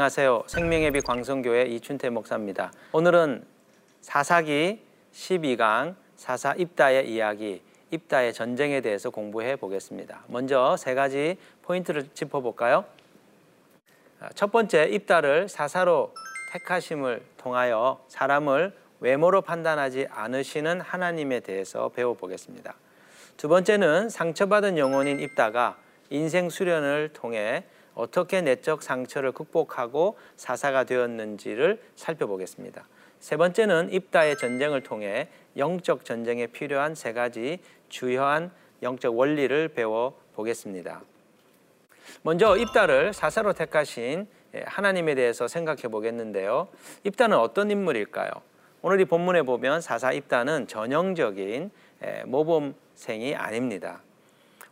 안녕하세요. 생명예비 광성교회 이춘태 목사입니다. 오늘은 사사기 12강 사사 입다의 이야기, 입다의 전쟁에 대해서 공부해 보겠습니다. 먼저 세 가지 포인트를 짚어볼까요? 첫 번째, 입다를 사사로 택하심을 통하여 사람을 외모로 판단하지 않으시는 하나님에 대해서 배워보겠습니다. 두 번째는 상처받은 영혼인 입다가 인생 수련을 통해 어떻게 내적 상처를 극복하고 사사가 되었는지를 살펴보겠습니다. 세 번째는 입다의 전쟁을 통해 영적 전쟁에 필요한 세 가지 주요한 영적 원리를 배워 보겠습니다. 먼저 입다를 사사로 택하신 하나님에 대해서 생각해 보겠는데요. 입다는 어떤 인물일까요? 오늘 이 본문에 보면 사사 입다는 전형적인 모범생이 아닙니다.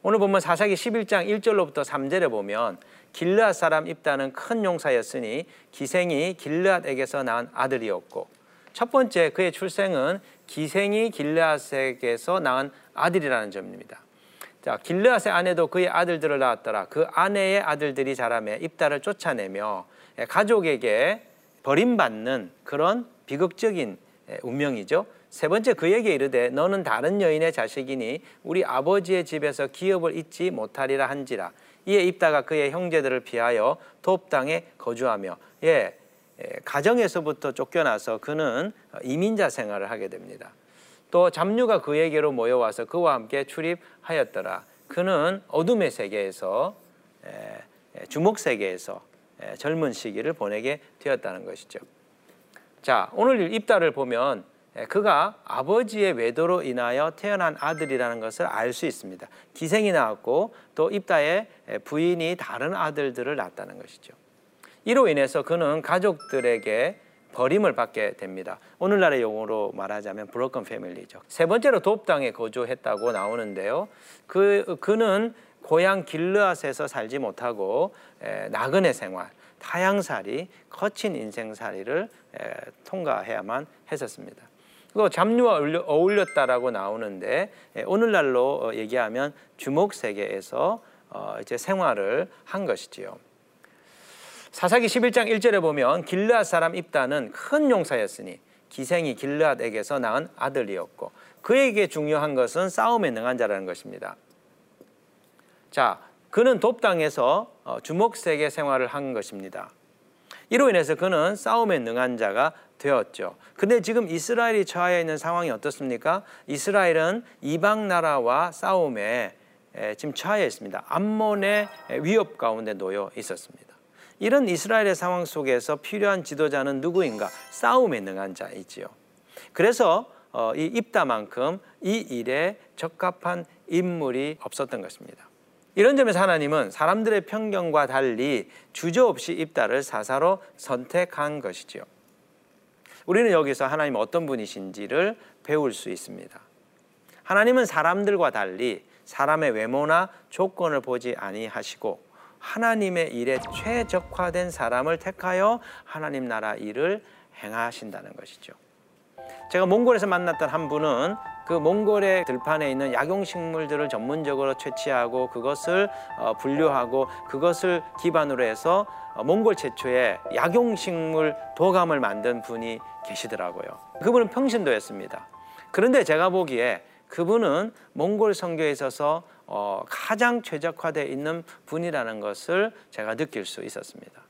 오늘 보면 사사기 11장 1절로부터 3절에 보면 길르앗 사람 입다는 큰 용사였으니 기생이 길르앗에게서 낳은 아들이었고 첫 번째 그의 출생은 기생이 길르앗에게서 낳은 아들이라는 점입니다. 자, 길르앗의 아내도 그의 아들들을 낳았더라. 그 아내의 아들들이 자라매 입다를 쫓아내며 가족에게 버림받는 그런 비극적인 운명이죠. 세 번째 그에게 이르되 너는 다른 여인의 자식이니 우리 아버지의 집에서 기업을 잊지 못하리라 한지라. 이에 입다가 그의 형제들을 피하여 돕 땅에 거주하며 예, 가정에서부터 쫓겨나서 그는 이민자 생활을 하게 됩니다. 또 잡류가 그에게로 모여와서 그와 함께 출입하였더라. 그는 어둠의 세계에서 주목 세계에서 젊은 시기를 보내게 되었다는 것이죠. 자, 오늘 입다를 보면 그가 아버지의 외도로 인하여 태어난 아들이라는 것을 알 수 있습니다. 기생이 나왔고 또 입다의 부인이 다른 아들들을 낳았다는 것이죠. 이로 인해서 그는 가족들에게 버림을 받게 됩니다. 오늘날의 용어로 말하자면 브로큰 패밀리죠. 세 번째로 돕당에 거주했다고 나오는데요. 그 그는 고향 길르앗에서 살지 못하고 에, 나그네 생활, 타향살이, 거친 인생살이를 에, 통과해야만 했었습니다. 그 잡류와 어울렸다라고 나오는데 에, 오늘날로 어, 얘기하면 주목 세계에서 어, 이제 생활을 한 것이지요. 사사기 11장 1절에 보면 길르앗 사람 입다는 큰 용사였으니 기생이 길르앗에게서 낳은 아들이었고 그에게 중요한 것은 싸움에 능한 자라는 것입니다. 자, 그는 돕당에서 어, 주목세계 생활을 한 것입니다. 이로 인해서 그는 싸움에 능한 자가 되었죠. 근데 지금 이스라엘이 처해 있는 상황이 어떻습니까? 이스라엘은 이방 나라와 싸움에 지금 처해 있습니다. 암몬의 위협 가운데 놓여 있었습니다. 이런 이스라엘의 상황 속에서 필요한 지도자는 누구인가? 싸움에 능한 자이지요. 그래서 어, 이 입다만큼 이 일에 적합한 인물이 없었던 것입니다. 이런 점에서 하나님은 사람들의 편견과 달리 주저 없이 입다를 사사로 선택한 것이지요. 우리는 여기서 하나님 어떤 분이신지를 배울 수 있습니다. 하나님은 사람들과 달리 사람의 외모나 조건을 보지 아니하시고 하나님의 일에 최적화된 사람을 택하여 하나님 나라 일을 행하신다는 것이죠. 제가 몽골에서 만났던 한 분은 그 몽골의 들판에 있는 약용식물들을 전문적으로 채취하고 그것을 어, 분류하고 그것을 기반으로 해서 어, 몽골 최초의 약용식물 도감을 만든 분이 계시더라고요. 그분은 평신도였습니다. 그런데 제가 보기에 그분은 몽골 선교에 있어서 어, 가장 최적화되어 있는 분이라는 것을 제가 느낄 수 있었습니다.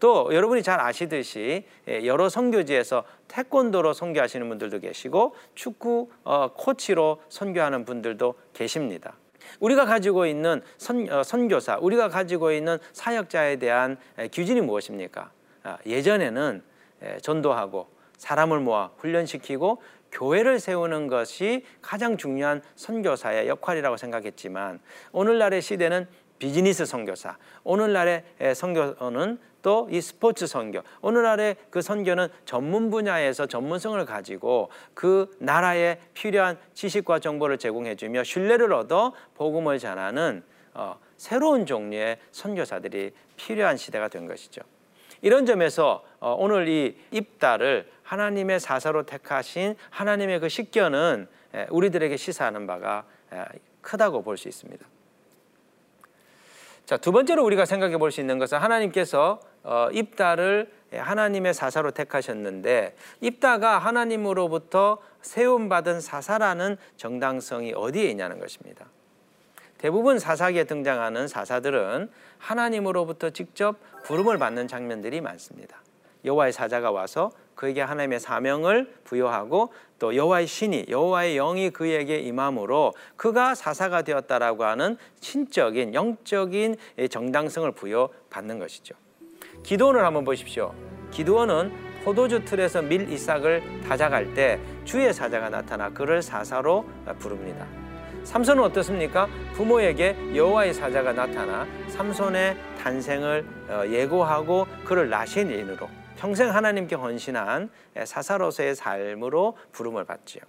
또 여러분이 잘 아시듯이 예, 여러 선교지에서 태권도로 선교하시는 분들도 계시고 축구 어, 코치로 선교하는 분들도 계십니다. 우리가 가지고 있는 선, 어, 선교사, 우리가 가지고 있는 사역자에 대한 에, 기준이 무엇입니까? 아, 예전에는 에, 전도하고 사람을 모아 훈련시키고 교회를 세우는 것이 가장 중요한 선교사의 역할이라고 생각했지만 오늘날의 시대는 비즈니스 선교사, 오늘날의 선교는 또 이 스포츠 선교, 오늘날의 그 선교는 전문 분야에서 전문성을 가지고 그 나라에 필요한 지식과 정보를 제공해주며 신뢰를 얻어 복음을 전하는 어, 새로운 종류의 선교사들이 필요한 시대가 된 것이죠. 이런 점에서 어, 오늘 이 입다를 하나님의 사사로 택하신 하나님의 그 식견은 우리들에게 시사하는 바가 크다고 볼 수 있습니다. 자, 두 번째로 우리가 생각해 볼 수 있는 것은 하나님께서 어, 입다를 하나님의 사사로 택하셨는데 입다가 하나님으로부터 세움받은 사사라는 정당성이 어디에 있냐는 것입니다. 대부분 사사기에 등장하는 사사들은 하나님으로부터 직접 부름을 받는 장면들이 많습니다. 여호와의 사자가 와서 그에게 하나님의 사명을 부여하고 또 여호와의 신이 여호와의 영이 그에게 임함으로 그가 사사가 되었다라고 하는 신적인 영적인 정당성을 부여받는 것이죠. 기도원을 한번 보십시오. 기도원은 포도주 틀에서 밀 이삭을 다작할 때 주의 사자가 나타나 그를 사사로 부릅니다. 삼손은 어떻습니까? 부모에게 여호와의 사자가 나타나 삼손의 탄생을 어, 예고하고 그를 나신 인으로 평생 하나님께 헌신한 사사로서의 삶으로 부름을 받지요.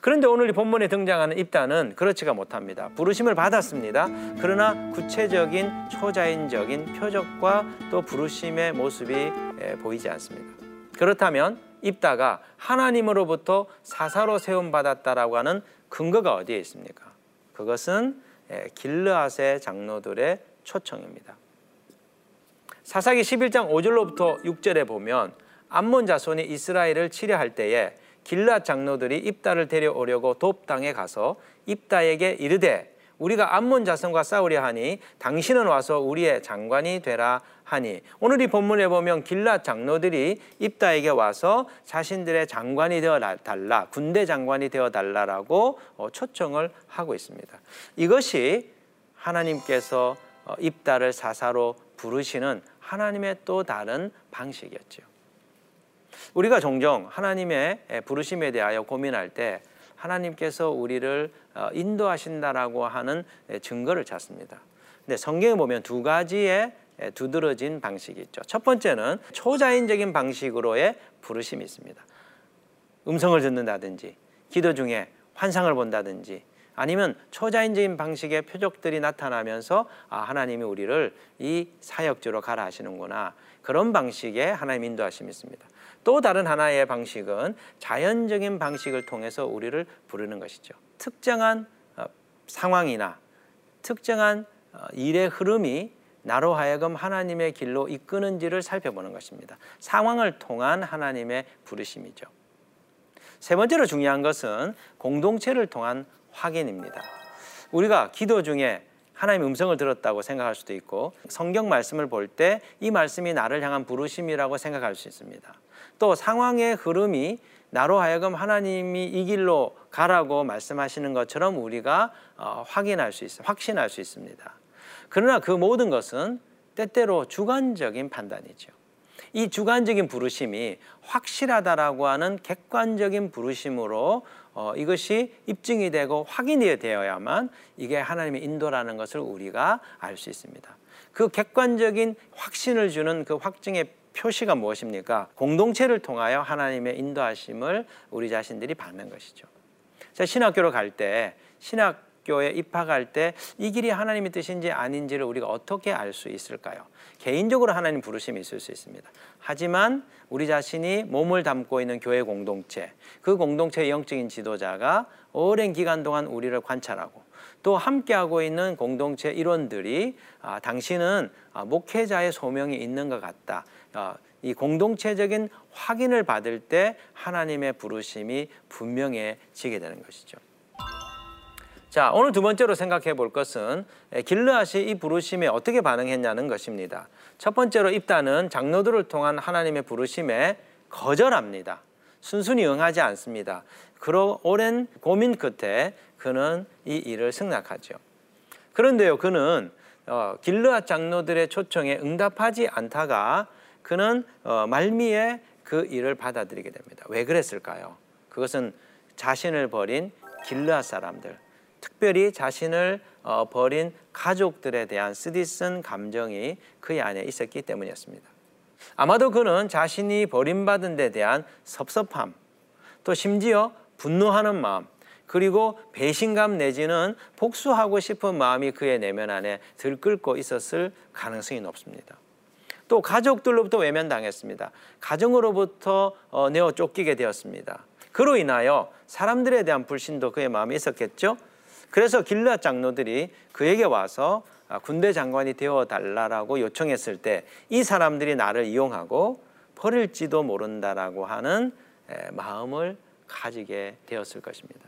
그런데 오늘 이 본문에 등장하는 입단은 그렇지가 못합니다. 부르심을 받았습니다. 그러나 구체적인 초자연적인 표적과 또 부르심의 모습이 보이지 않습니다. 그렇다면 입다가 하나님으로부터 사사로 세움 받았다라고 하는 근거가 어디에 있습니까? 그것은 길르앗의 장로들의 초청입니다. 사사기 11장 5절로부터 6절에 보면 암몬 자손이 이스라엘을 치려할 때에 길앗 장로들이 입다를 데려오려고 돕 땅에 가서 입다에게 이르되 우리가 암몬 자손과 싸우려 하니 당신은 와서 우리의 장관이 되라 하니 오늘 이 본문에 보면 길앗 장로들이 입다에게 와서 자신들의 장관이 되어 달라 군대 장관이 되어 달라라고 어, 초청을 하고 있습니다. 이것이 하나님께서 어, 입다를 사사로 부르시는 하나님의 또 다른 방식이었죠. 우리가 종종 하나님의 부르심에 대하여 고민할 때 하나님께서 우리를 어, 인도하신다라고 하는 증거를 찾습니다. 근데 성경에 보면 두 가지의 두드러진 방식이 있죠. 첫 번째는 초자연적인 방식으로의 부르심이 있습니다. 음성을 듣는다든지, 기도 중에 환상을 본다든지, 아니면 초자연적인 방식의 표적들이 나타나면서 아, 하나님이 우리를 이 사역지로 가라 하시는구나. 그런 방식의 하나님 인도하심이 있습니다. 또 다른 하나의 방식은 자연적인 방식을 통해서 우리를 부르는 것이죠. 특정한 어, 상황이나 특정한 어, 일의 흐름이 나로 하여금 하나님의 길로 이끄는지를 살펴보는 것입니다. 상황을 통한 하나님의 부르심이죠. 세 번째로 중요한 것은 공동체를 통한 확인입니다. 우리가 기도 중에 하나님의 음성을 들었다고 생각할 수도 있고 성경 말씀을 볼 때 이 말씀이 나를 향한 부르심이라고 생각할 수 있습니다. 또 상황의 흐름이 나로 하여금 하나님이 이 길로 가라고 말씀하시는 것처럼 우리가 어, 확인할 수 있어 확신할 수 있습니다. 그러나 그 모든 것은 때때로 주관적인 판단이죠. 이 주관적인 부르심이 확실하다라고 하는 객관적인 부르심으로 어, 이것이 입증이 되고 확인이 되어야만 이게 하나님의 인도라는 것을 우리가 알 수 있습니다. 그 객관적인 확신을 주는 그 확증의 표시가 무엇입니까? 공동체를 통하여 하나님의 인도하심을 우리 자신들이 받는 것이죠. 자, 신학교로 갈 때, 신학 교에 입학할 때 이 길이 하나님의 뜻인지 아닌지를 우리가 어떻게 알 수 있을까요? 개인적으로 하나님 부르심이 있을 수 있습니다. 하지만 우리 자신이 몸을 담고 있는 교회 공동체, 그 공동체의 영적인 지도자가 오랜 기간 동안 우리를 관찰하고 또 함께하고 있는 공동체 일원들이 아, 당신은 아, 목회자의 소명이 있는 것 같다. 아, 이 공동체적인 확인을 받을 때 하나님의 부르심이 분명해지게 되는 것이죠. 자, 오늘 두 번째로 생각해 볼 것은 길르앗이 이 부르심에 어떻게 반응했냐는 것입니다. 첫 번째로 입다는 장로들을 통한 하나님의 부르심에 거절합니다. 순순히 응하지 않습니다. 그러 오랜 고민 끝에 그는 이 일을 승낙하죠. 그런데요, 그는 어, 길르앗 장로들의 초청에 응답하지 않다가 그는 어, 말미에 그 일을 받아들이게 됩니다. 왜 그랬을까요? 그것은 자신을 버린 길르앗 사람들, 특별히 자신을 어, 버린 가족들에 대한 쓰디쓴 감정이 그의 안에 있었기 때문이었습니다. 아마도 그는 자신이 버림받은 데 대한 섭섭함, 또 심지어 분노하는 마음, 그리고 배신감 내지는 복수하고 싶은 마음이 그의 내면 안에 들끓고 있었을 가능성이 높습니다. 또 가족들로부터 외면당했습니다. 가정으로부터 어, 내어 쫓기게 되었습니다. 그로 인하여 사람들에 대한 불신도 그의 마음에 있었겠죠. 그래서 길라 장로들이 그에게 와서 아, 군대 장관이 되어 달라라고 요청했을 때 이 사람들이 나를 이용하고 버릴지도 모른다라고 하는 마음을 가지게 되었을 것입니다.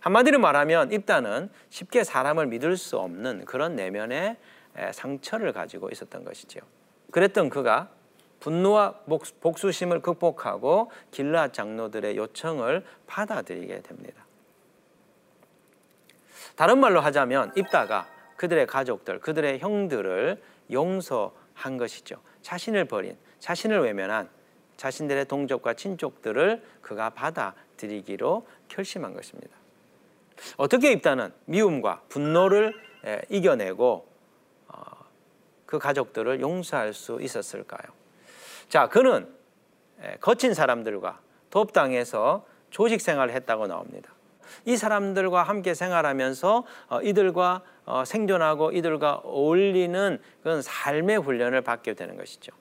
한마디로 말하면 입다는 쉽게 사람을 믿을 수 없는 그런 내면의 상처를 가지고 있었던 것이죠. 그랬던 그가 분노와 복수심을 극복하고 길라 장로들의 요청을 받아들이게 됩니다. 다른 말로 하자면 입다가 그들의 가족들, 그들의 형들을 용서한 것이죠. 자신을 버린, 자신을 외면한 자신들의 동족과 친족들을 그가 받아들이기로 결심한 것입니다. 어떻게 입다는 미움과 분노를 이겨내고 어, 그 가족들을 용서할 수 있었을까요? 자, 그는 거친 사람들과 돕 땅에서 조직 생활을 했다고 나옵니다. 이 사람들과 함께 생활하면서 어, 이들과 어, 생존하고 이들과 어울리는 그런 삶의 훈련을 받게 되는 것이죠.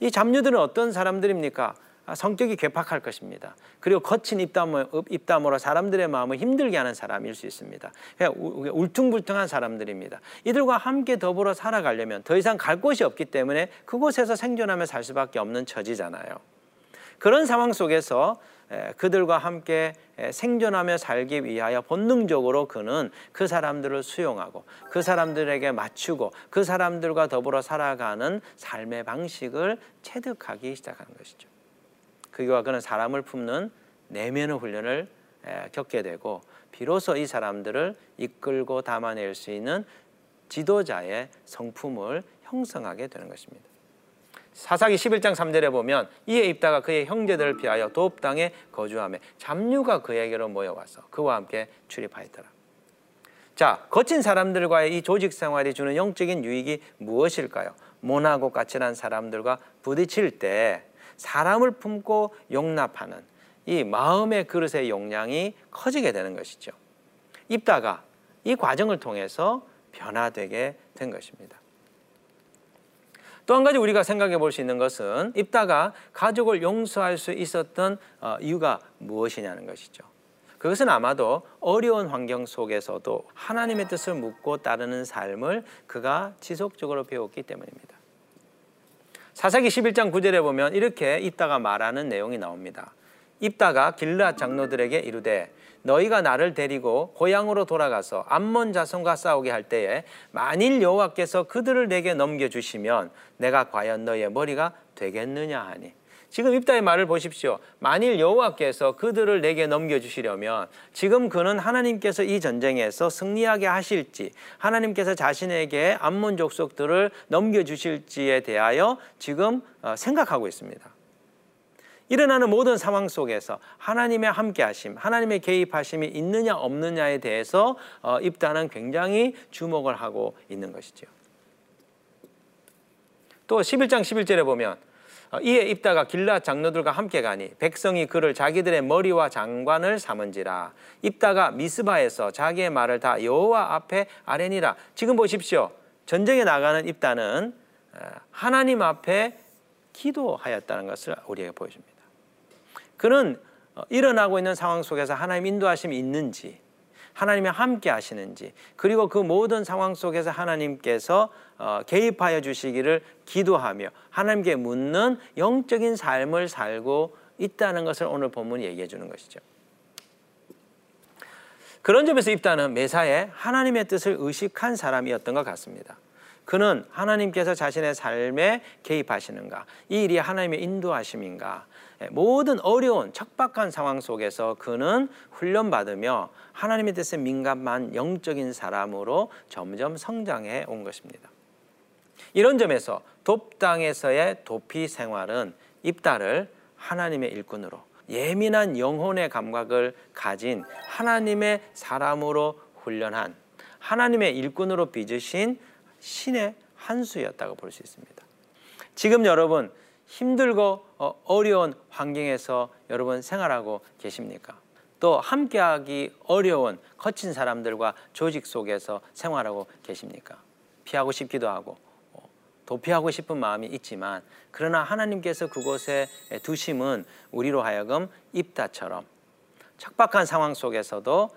이 잡류들은 어떤 사람들입니까? 아, 성격이 괴팍할 것입니다. 그리고 거친 입담으로, 입담 으로 사람들의 마음을 힘들게 하는 사람일 수 있습니다. 울퉁불퉁한 사람들입니다. 이들과 함께 더불어 살아가려면 더 이상 갈 곳이 없기 때문에 그곳에서 생존하며 살 수밖에 없는 처지잖아요. 그런 상황 속에서 그들과 함께 생존하며 살기 위하여 본능적으로 그는 그 사람들을 수용하고 그 사람들에게 맞추고 그 사람들과 더불어 살아가는 삶의 방식을 체득하기 시작하는 것이죠. 그와 그는 사람을 품는 내면의 훈련을 겪게 되고 비로소 이 사람들을 이끌고 담아낼 수 있는 지도자의 성품을 형성하게 되는 것입니다. 사사기 11장 3절에 보면 이에 입다가 그의 형제들을 피하여 도읍 땅에 거주하며 잡류가 그에게로 모여와서 그와 함께 출입하였더라. 자, 거친 사람들과의 이 조직 생활이 주는 영적인 유익이 무엇일까요? 모나고 까칠한 사람들과 부딪힐 때 사람을 품고 용납하는 이 마음의 그릇의 용량이 커지게 되는 것이죠. 입다가 이 과정을 통해서 변화되게 된 것입니다. 또 한 가지 우리가 생각해 볼 수 있는 것은 입다가 가족을 용서할 수 있었던 어, 이유가 무엇이냐는 것이죠. 그것은 아마도 어려운 환경 속에서도 하나님의 뜻을 묻고 따르는 삶을 그가 지속적으로 배웠기 때문입니다. 사사기 11장 9절에 보면 이렇게 입다가 말하는 내용이 나옵니다. 입다가 길라 장로들에게 이르되 너희가 나를 데리고 고향으로 돌아가서 암몬 자손과 싸우게 할 때에 만일 여호와께서 그들을 내게 넘겨 주시면 내가 과연 너희의 머리가 되겠느냐 하니 지금 입다의 말을 보십시오. 만일 여호와께서 그들을 내게 넘겨주시려면 지금 그는 하나님께서 이 전쟁에서 승리하게 하실지 하나님께서 자신에게 암몬 족속들을 넘겨주실지에 대하여 지금 어, 생각하고 있습니다. 일어나는 모든 상황 속에서 하나님의 함께하심, 하나님의 개입하심이 있느냐 없느냐에 대해서 어, 입다는 굉장히 주목을 하고 있는 것이죠. 또 11장 11절에 보면 어, 이에 입다가 길라 장로들과 함께 가니 백성이 그를 자기들의 머리와 장관을 삼은지라. 입다가 미스바에서 자기의 말을 다 여호와 앞에 아뢰니라. 지금 보십시오. 전쟁에 나가는 입다는 어, 하나님 앞에 기도하였다는 것을 우리에게 보여줍니다 그는 어, 일어나고 있는 상황 속에서 하나님 인도하심이 있는지 하나님이 함께 하시는지 그리고 그 모든 상황 속에서 하나님께서 어, 개입하여 주시기를 기도하며 하나님께 묻는 영적인 삶을 살고 있다는 것을 오늘 본문이 얘기해 주는 것이죠. 그런 점에서 입다는 매사에 하나님의 뜻을 의식한 사람이었던 것 같습니다. 그는 하나님께서 자신의 삶에 개입하시는가, 이 일이 하나님의 인도하심인가, 예, 모든 어려운 척박한 상황 속에서 그는 훈련받으며 하나님의 뜻에 민감한 영적인 사람으로 점점 성장해 온 것입니다. 이런 점에서 돕당에서의 도피 생활은 입다를 하나님의 일꾼으로 예민한 영혼의 감각을 가진 하나님의 사람으로 훈련한 하나님의 일꾼으로 빚으신 신의 한 수였다고 볼 수 있습니다. 지금 여러분 힘들고 어, 어려운 환경에서 여러분 생활하고 계십니까? 또 함께하기 어려운 거친 사람들과 조직 속에서 생활하고 계십니까? 피하고 싶기도 하고 어, 도피하고 싶은 마음이 있지만 그러나 하나님께서 그곳에 두심은 우리로 하여금 입다처럼 척박한 상황 속에서도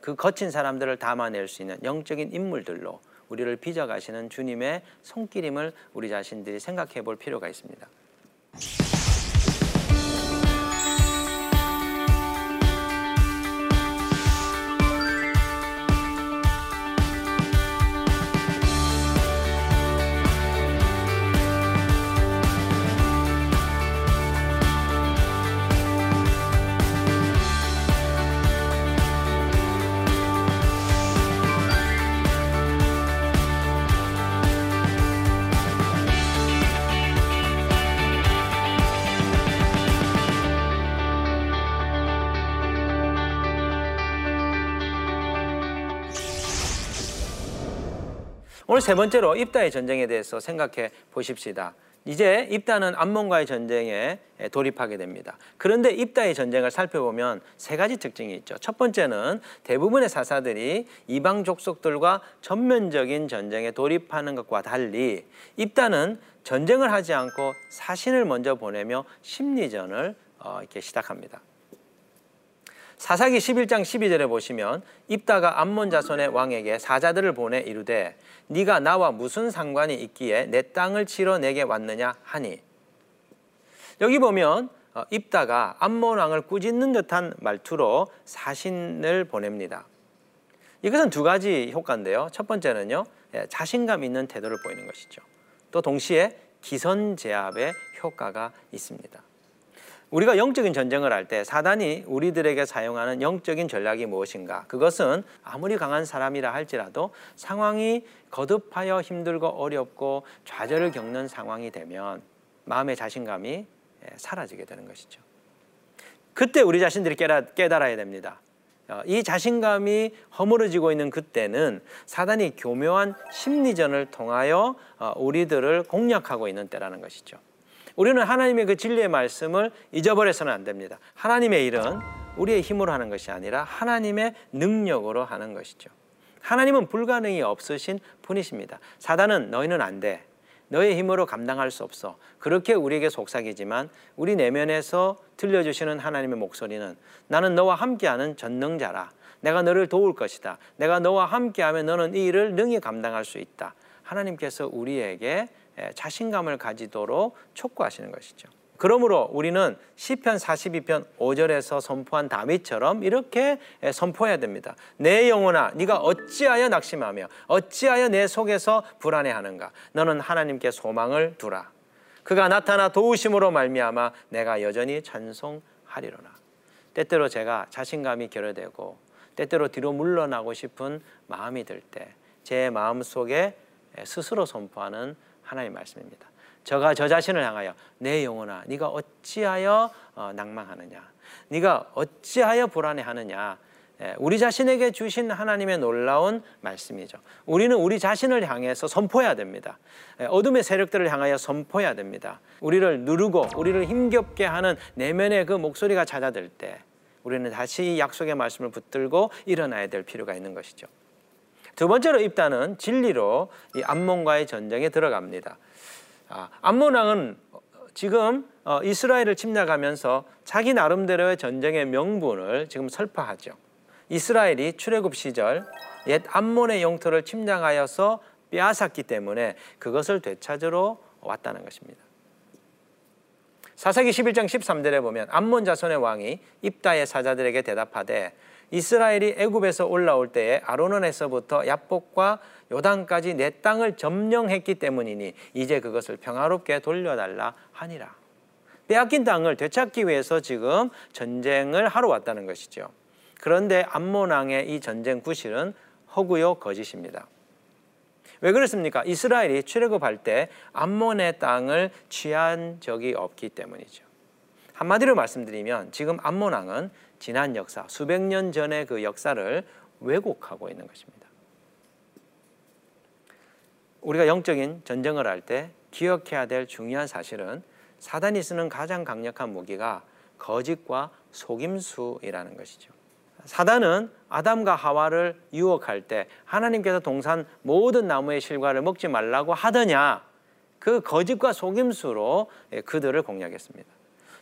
그 거친 사람들을 담아낼 수 있는 영적인 인물들로 우리를 빚어가시는 주님의 손길임을 우리 자신들이 생각해 볼 필요가 있습니다. you 오늘 세 번째로 입다의 전쟁에 대해서 생각해 보십시다. 이제 입다는 암몬과의 전쟁에 돌입하게 됩니다. 그런데 입다의 전쟁을 살펴보면 세 가지 특징이 있죠. 첫 번째는 대부분의 사사들이 이방 족속들과 전면적인 전쟁에 돌입하는 것과 달리 입다는 전쟁을 하지 않고 사신을 먼저 보내며 심리전을 어, 이렇게 시작합니다. 사사기 11장 12절에 보시면 입다가 암몬 자손의 왕에게 사자들을 보내 이르되 네가 나와 무슨 상관이 있기에 내 땅을 치러 내게 왔느냐 하니 여기 보면 어, 입다가 암몬 왕을 꾸짖는 듯한 말투로 사신을 보냅니다. 이것은 두 가지 효과인데요. 첫 번째는요. 예, 자신감 있는 태도를 보이는 것이죠. 또 동시에 기선 제압의 효과가 있습니다. 우리가 영적인 전쟁을 할 때 사단이 우리들에게 사용하는 영적인 전략이 무엇인가? 그것은 아무리 강한 사람이라 할지라도 상황이 거듭하여 힘들고 어렵고 좌절을 겪는 상황이 되면 마음의 자신감이 예, 사라지게 되는 것이죠. 그때 우리 자신들이 깨달아 야 됩니다. 어, 이 자신감이 허물어지고 있는 그때는 사단이 교묘한 심리전을 통하여 어, 우리들을 공략하고 있는 때라는 것이죠. 우리는 하나님의 그 진리의 말씀을 잊어버려서는 안 됩니다. 하나님의 일은 우리의 힘으로 하는 것이 아니라 하나님의 능력으로 하는 것이죠. 하나님은 불가능이 없으신 분이십니다. 사단은 너희는 안 돼. 너의 힘으로 감당할 수 없어. 그렇게 우리에게 속삭이지만 우리 내면에서 들려주시는 하나님의 목소리는 나는 너와 함께하는 전능자라. 내가 너를 도울 것이다. 내가 너와 함께하면 너는 이 일을 능히 감당할 수 있다. 하나님께서 우리에게 예, 자신감을 가지도록 촉구하시는 것이죠. 그러므로 우리는 시편 42편 5절에서 선포한 다윗처럼 이렇게 예, 선포해야 됩니다. 내 영혼아 네가 어찌하여 낙심하며 어찌하여 내 속에서 불안해하는가 너는 하나님께 소망을 두라. 그가 나타나 도우심으로 말미암아 내가 여전히 찬송하리로나. 때때로 제가 자신감이 결여되고 때때로 뒤로 물러나고 싶은 마음이 들 때 제 마음 속에 예, 스스로 선포하는 하나님 말씀입니다. 저가 저 자신을 향하여 내 영혼아 네가 어찌하여 어, 낭망하느냐 네가 어찌하여 불안해하느냐 예, 우리 자신에게 주신 하나님의 놀라운 말씀이죠. 우리는 우리 자신을 향해서 선포해야 됩니다. 예, 어둠의 세력들을 향하여 선포해야 됩니다. 우리를 누르고 우리를 힘겹게 하는 내면의 그 목소리가 찾아들 때 우리는 다시 약속의 말씀을 붙들고 일어나야 될 필요가 있는 것이죠. 두 번째로 입다는 진리로 이 암몬과의 전쟁에 들어갑니다. 아, 암몬 왕은 지금 어, 이스라엘을 침략하면서 자기 나름대로의 전쟁의 명분을 지금 설파하죠. 이스라엘이 출애굽 시절 옛 암몬의 영토를 침략하여서 빼앗았기 때문에 그것을 되찾으러 왔다는 것입니다. 사사기 11장 13절에 보면 암몬 자손의 왕이 입다의 사자들에게 대답하되 이스라엘이 애굽에서 올라올 때에 아로논에서부터 야복과 요단까지 내 땅을 점령했기 때문이니 이제 그것을 평화롭게 돌려달라 하니라. 빼앗긴 땅을 되찾기 위해서 지금 전쟁을 하러 왔다는 것이죠. 그런데 암몬 왕의 이 전쟁 구실은 허구요 거짓입니다. 왜 그렇습니까? 이스라엘이 출애굽할 때 암몬의 땅을 취한 적이 없기 때문이죠. 한마디로 말씀드리면 지금 암몬 왕은 지난 역사, 수백 년 전의 그 역사를 왜곡하고 있는 것입니다. 우리가 영적인 전쟁을 할 때 기억해야 될 중요한 사실은 사단이 쓰는 가장 강력한 무기가 거짓과 속임수이라는 것이죠. 사단은 아담과 하와를 유혹할 때 하나님께서 동산 모든 나무의 실과를 먹지 말라고 하더냐 그 거짓과 속임수로 그들을 공략했습니다.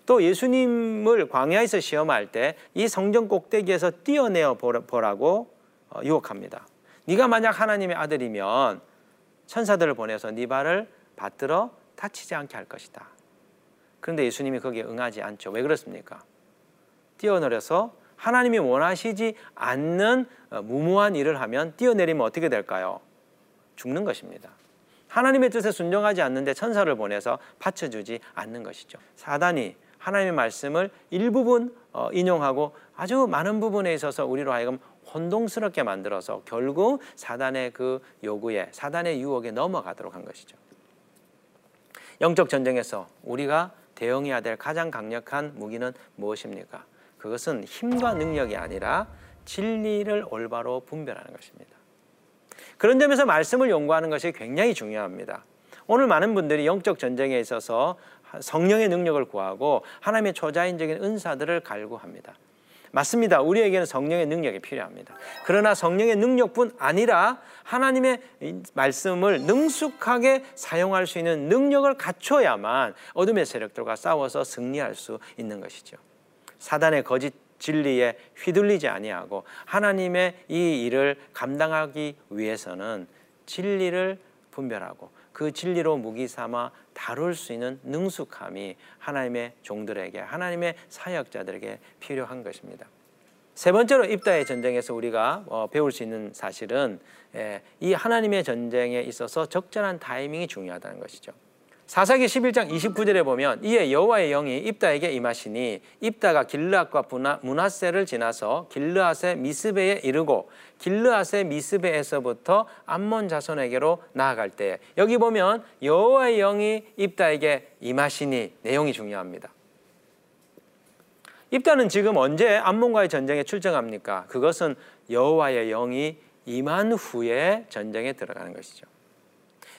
또 예수님을 광야에서 시험할 때 이 성전 꼭대기에서 뛰어내어 보라고 어, 유혹합니다. 네가 만약 하나님의 아들이면 천사들을 보내서 네 발을 받들어 다치지 않게 할 것이다. 그런데 예수님이 거기에 응하지 않죠. 왜 그렇습니까? 뛰어내려서 하나님이 원하시지 않는 어, 무모한 일을 하면 뛰어내리면 어떻게 될까요? 죽는 것입니다. 하나님의 뜻에 순종하지 않는데 천사를 보내서 받쳐주지 않는 것이죠. 사단이 하나님의 말씀을 일부분 어, 인용하고 아주 많은 부분에 있어서 우리로 하여금 혼동스럽게 만들어서 결국 사단의 그 요구에 사단의 유혹에 넘어가도록 한 것이죠. 영적 전쟁에서 우리가 대응해야 될 가장 강력한 무기는 무엇입니까? 그것은 힘과 능력이 아니라 진리를 올바로 분별하는 것입니다. 그런 점에서 말씀을 연구하는 것이 굉장히 중요합니다. 오늘 많은 분들이 영적 전쟁에 있어서 성령의 능력을 구하고 하나님의 초자연적인 은사들을 갈구합니다. 맞습니다. 우리에게는 성령의 능력이 필요합니다. 그러나 성령의 능력뿐 아니라 하나님의 말씀을 능숙하게 사용할 수 있는 능력을 갖춰야만 어둠의 세력들과 싸워서 승리할 수 있는 것이죠. 사단의 거짓 진리에 휘둘리지 아니하고 하나님의 이 일을 감당하기 위해서는 진리를 분별하고 그 진리로 무기 삼아 다룰 수 있는 능숙함이 하나님의 종들에게 하나님의 사역자들에게 필요한 것입니다. 세 번째로 입다의 전쟁에서 우리가 어, 배울 수 있는 사실은 예, 이 하나님의 전쟁에 있어서 적절한 타이밍이 중요하다는 것이죠. 사사기 11장 29절에 보면 이에 여호와의 영이 입다에게 임하시니 입다가 길르앗과 문하세를 지나서 길르앗의 미스베에 이르고 길르앗의 미스베에서부터 암몬 자손에게로 나아갈 때 여기 보면 여호와의 영이 입다에게 임하시니 내용이 중요합니다. 입다는 지금 언제 암몬과의 전쟁에 출정합니까? 그것은 여호와의 영이 임한 후에 전쟁에 들어가는 것이죠.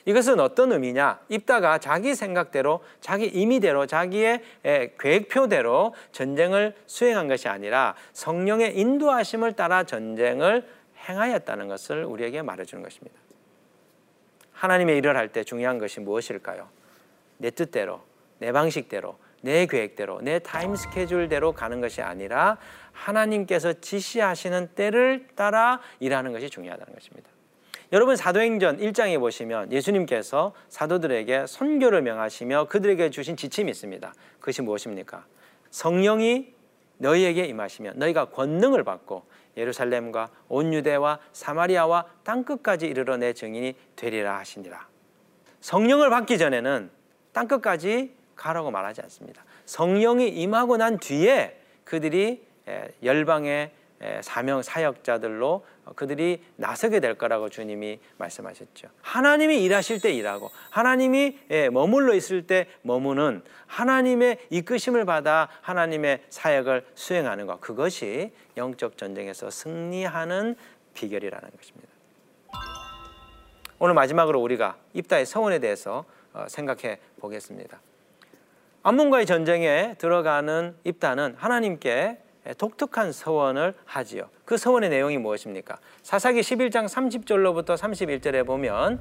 이것은 어떤 의미냐? 입다가 자기 생각대로, 자기 임의대로, 자기의 계획표대로 전쟁을 수행한 것이 아니라 성령의 인도하심을 따라 전쟁을 행하였다는 것을 우리에게 말해주는 것입니다. 하나님의 일을 할 때 중요한 것이 무엇일까요? 내 뜻대로, 내 방식대로, 내 계획대로, 내 타임 스케줄대로 가는 것이 아니라 하나님께서 지시하시는 때를 따라 일하는 것이 중요하다는 것입니다. 여러분 사도행전 1장에 보시면 예수님께서 사도들에게 선교를 명하시며 그들에게 주신 지침이 있습니다. 그것이 무엇입니까? 성령이 너희에게 임하시면 너희가 권능을 받고 예루살렘과 온 유대와 사마리아와 땅 끝까지 이르러 내 증인이 되리라 하시니라. 성령을 받기 전에는 땅 끝까지 가라고 말하지 않습니다. 성령이 임하고 난 뒤에 그들이 열방의 사명 사역자들로 그들이 나서게 될 거라고 주님이 말씀하셨죠. 하나님이 일하실 때 일하고 하나님이 머물러 있을 때 머무는 하나님의 이끄심을 받아 하나님의 사역을 수행하는 것 그것이 영적 전쟁에서 승리하는 비결이라는 것입니다. 오늘 마지막으로 우리가 입다의 서원에 대해서 어, 생각해 보겠습니다. 암몬과의 전쟁에 들어가는 입다는 하나님께 독특한 서원을 하지요. 그 서원의 내용이 무엇입니까? 사사기 11장 30절로부터 31절에 보면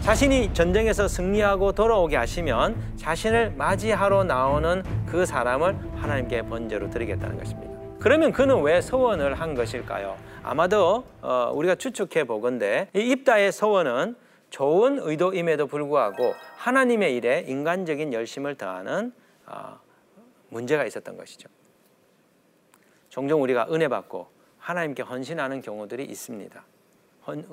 자신이 전쟁에서 승리하고 돌아오게 하시면 자신을 맞이하러 나오는 그 사람을 하나님께 번제로 드리겠다는 것입니다. 그러면 그는 왜 서원을 한 것일까요? 아마도 어, 우리가 추측해 보건대 이 입다의 서원은 좋은 의도임에도 불구하고 하나님의 일에 인간적인 열심을 더하는 어, 문제가 있었던 것이죠. 종종 우리가 은혜 받고 하나님께 헌신하는 경우들이 있습니다.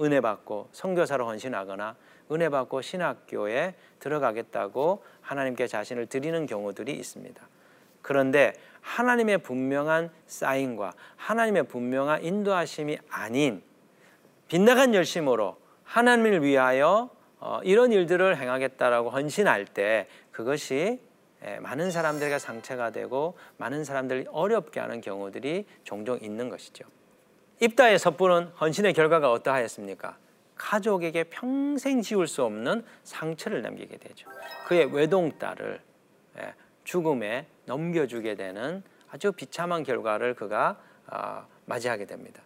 은혜 받고 선교사로 헌신하거나 은혜 받고 신학교에 들어가겠다고 하나님께 자신을 드리는 경우들이 있습니다. 그런데 하나님의 분명한 사인과 하나님의 분명한 인도하심이 아닌 빗나간 열심으로 하나님을 위하여 어, 이런 일들을 행하겠다라고 헌신할 때 그것이 예, 많은 사람들에게 상처가 되고 많은 사람들이 어렵게 하는 경우들이 종종 있는 것이죠. 입다의 섣부른 헌신의 결과가 어떠하였습니까? 가족에게 평생 지울 수 없는 상처를 남기게 되죠. 그의 외동딸을 예, 죽음에 넘겨주게 되는 아주 비참한 결과를 그가 아, 맞이하게 됩니다.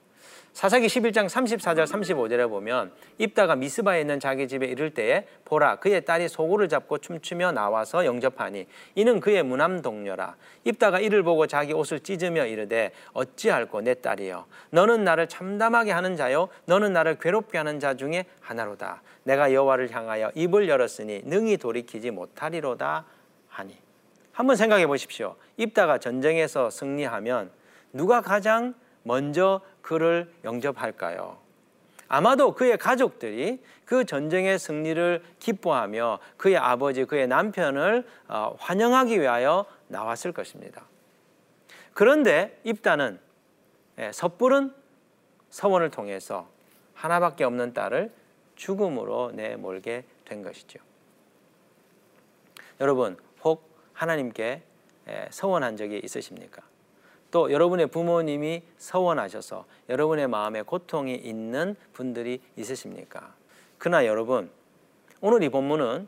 사사기 11장 34절 35절에 보면 입다가 미스바에 있는 자기 집에 이를 때에 보라 그의 딸이 소고를 잡고 춤추며 나와서 영접하니 이는 그의 무남 동료라. 입다가 이를 보고 자기 옷을 찢으며 이르되 어찌할꼬 내 딸이여? 너는 나를 참담하게 하는 자요? 너는 나를 괴롭게 하는 자 중에 하나로다. 내가 여호와를 향하여 입을 열었으니 능히 돌이키지 못하리로다 하니. 한번 생각해 보십시오. 입다가 전쟁에서 승리하면 누가 가장 먼저 그를 영접할까요? 아마도 그의 가족들이 그 전쟁의 승리를 기뻐하며 그의 아버지, 그의 남편을 어, 환영하기 위하여 나왔을 것입니다. 그런데 입다는 예, 섣부른 서원을 통해서 하나밖에 없는 딸을 죽음으로 내몰게 된 것이죠. 여러분, 혹 하나님께 예, 서원한 적이 있으십니까? 또 여러분의 부모님이 서원하셔서 여러분의 마음에 고통이 있는 분들이 있으십니까? 그러나 여러분, 오늘 이 본문은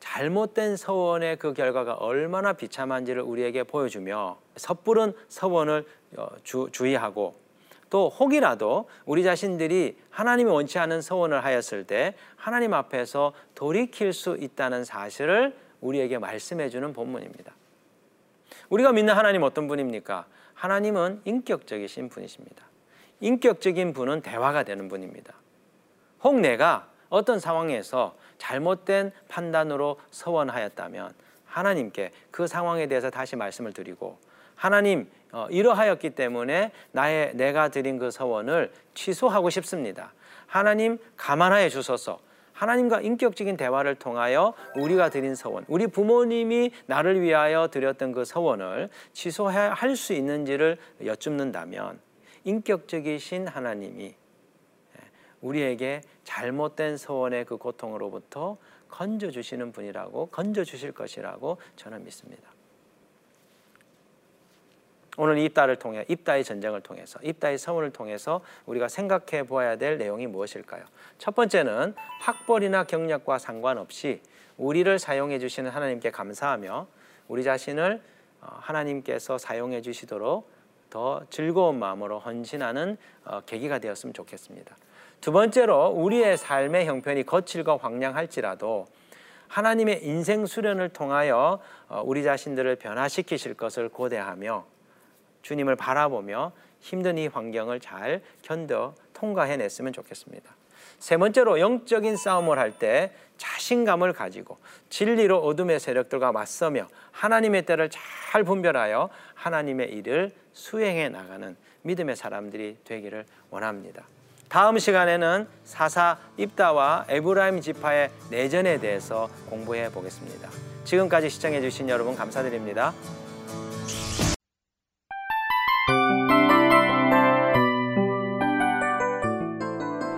잘못된 서원의 그 결과가 얼마나 비참한지를 우리에게 보여주며 섣부른 서원을 어, 주, 주의하고 또 혹이라도 우리 자신들이 하나님이 원치 않은 서원을 하였을 때 하나님 앞에서 돌이킬 수 있다는 사실을 우리에게 말씀해 주는 본문입니다. 우리가 믿는 하나님 어떤 분입니까? 하나님은 인격적이신 분이십니다. 인격적인 분은 대화가 되는 분입니다. 혹 내가 어떤 상황에서 잘못된 판단으로 서원하였다면 하나님께 그 상황에 대해서 다시 말씀을 드리고 하나님 어, 이러하였기 때문에 나의 내가 드린 그 서원을 취소하고 싶습니다. 하나님 감안하여 주소서. 하나님과 인격적인 대화를 통하여 우리가 드린 서원, 우리 부모님이 나를 위하여 드렸던 그 서원을 취소할 수 있는지를 여쭙는다면 인격적이신 하나님이 예, 우리에게 잘못된 서원의 그 고통으로부터 건져 주시는 분이라고 건져 주실 것이라고 저는 믿습니다. 오늘 입다를 통해 입다의 전쟁을 통해서 입다의 서원을 통해서 우리가 생각해 보아야 될 내용이 무엇일까요? 첫 번째는 학벌이나 경력과 상관없이 우리를 사용해 주시는 하나님께 감사하며 우리 자신을 어, 하나님께서 사용해 주시도록 더 즐거운 마음으로 헌신하는 어, 계기가 되었으면 좋겠습니다. 두 번째로 우리의 삶의 형편이 거칠고 황량할지라도 하나님의 인생 수련을 통하여 어, 우리 자신들을 변화시키실 것을 고대하며 주님을 바라보며 힘든 이 환경을 잘 견뎌 통과해냈으면 좋겠습니다. 세 번째로 영적인 싸움을 할 때 자신감을 가지고 진리로 어둠의 세력들과 맞서며 하나님의 때를 잘 분별하여 하나님의 일을 수행해 나가는 믿음의 사람들이 되기를 원합니다. 다음 시간에는 사사 입다와 에브라임 지파의 내전에 대해서 공부해 보겠습니다. 지금까지 시청해 주신 여러분 감사드립니다.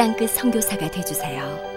땅끝 성교사가 되주세요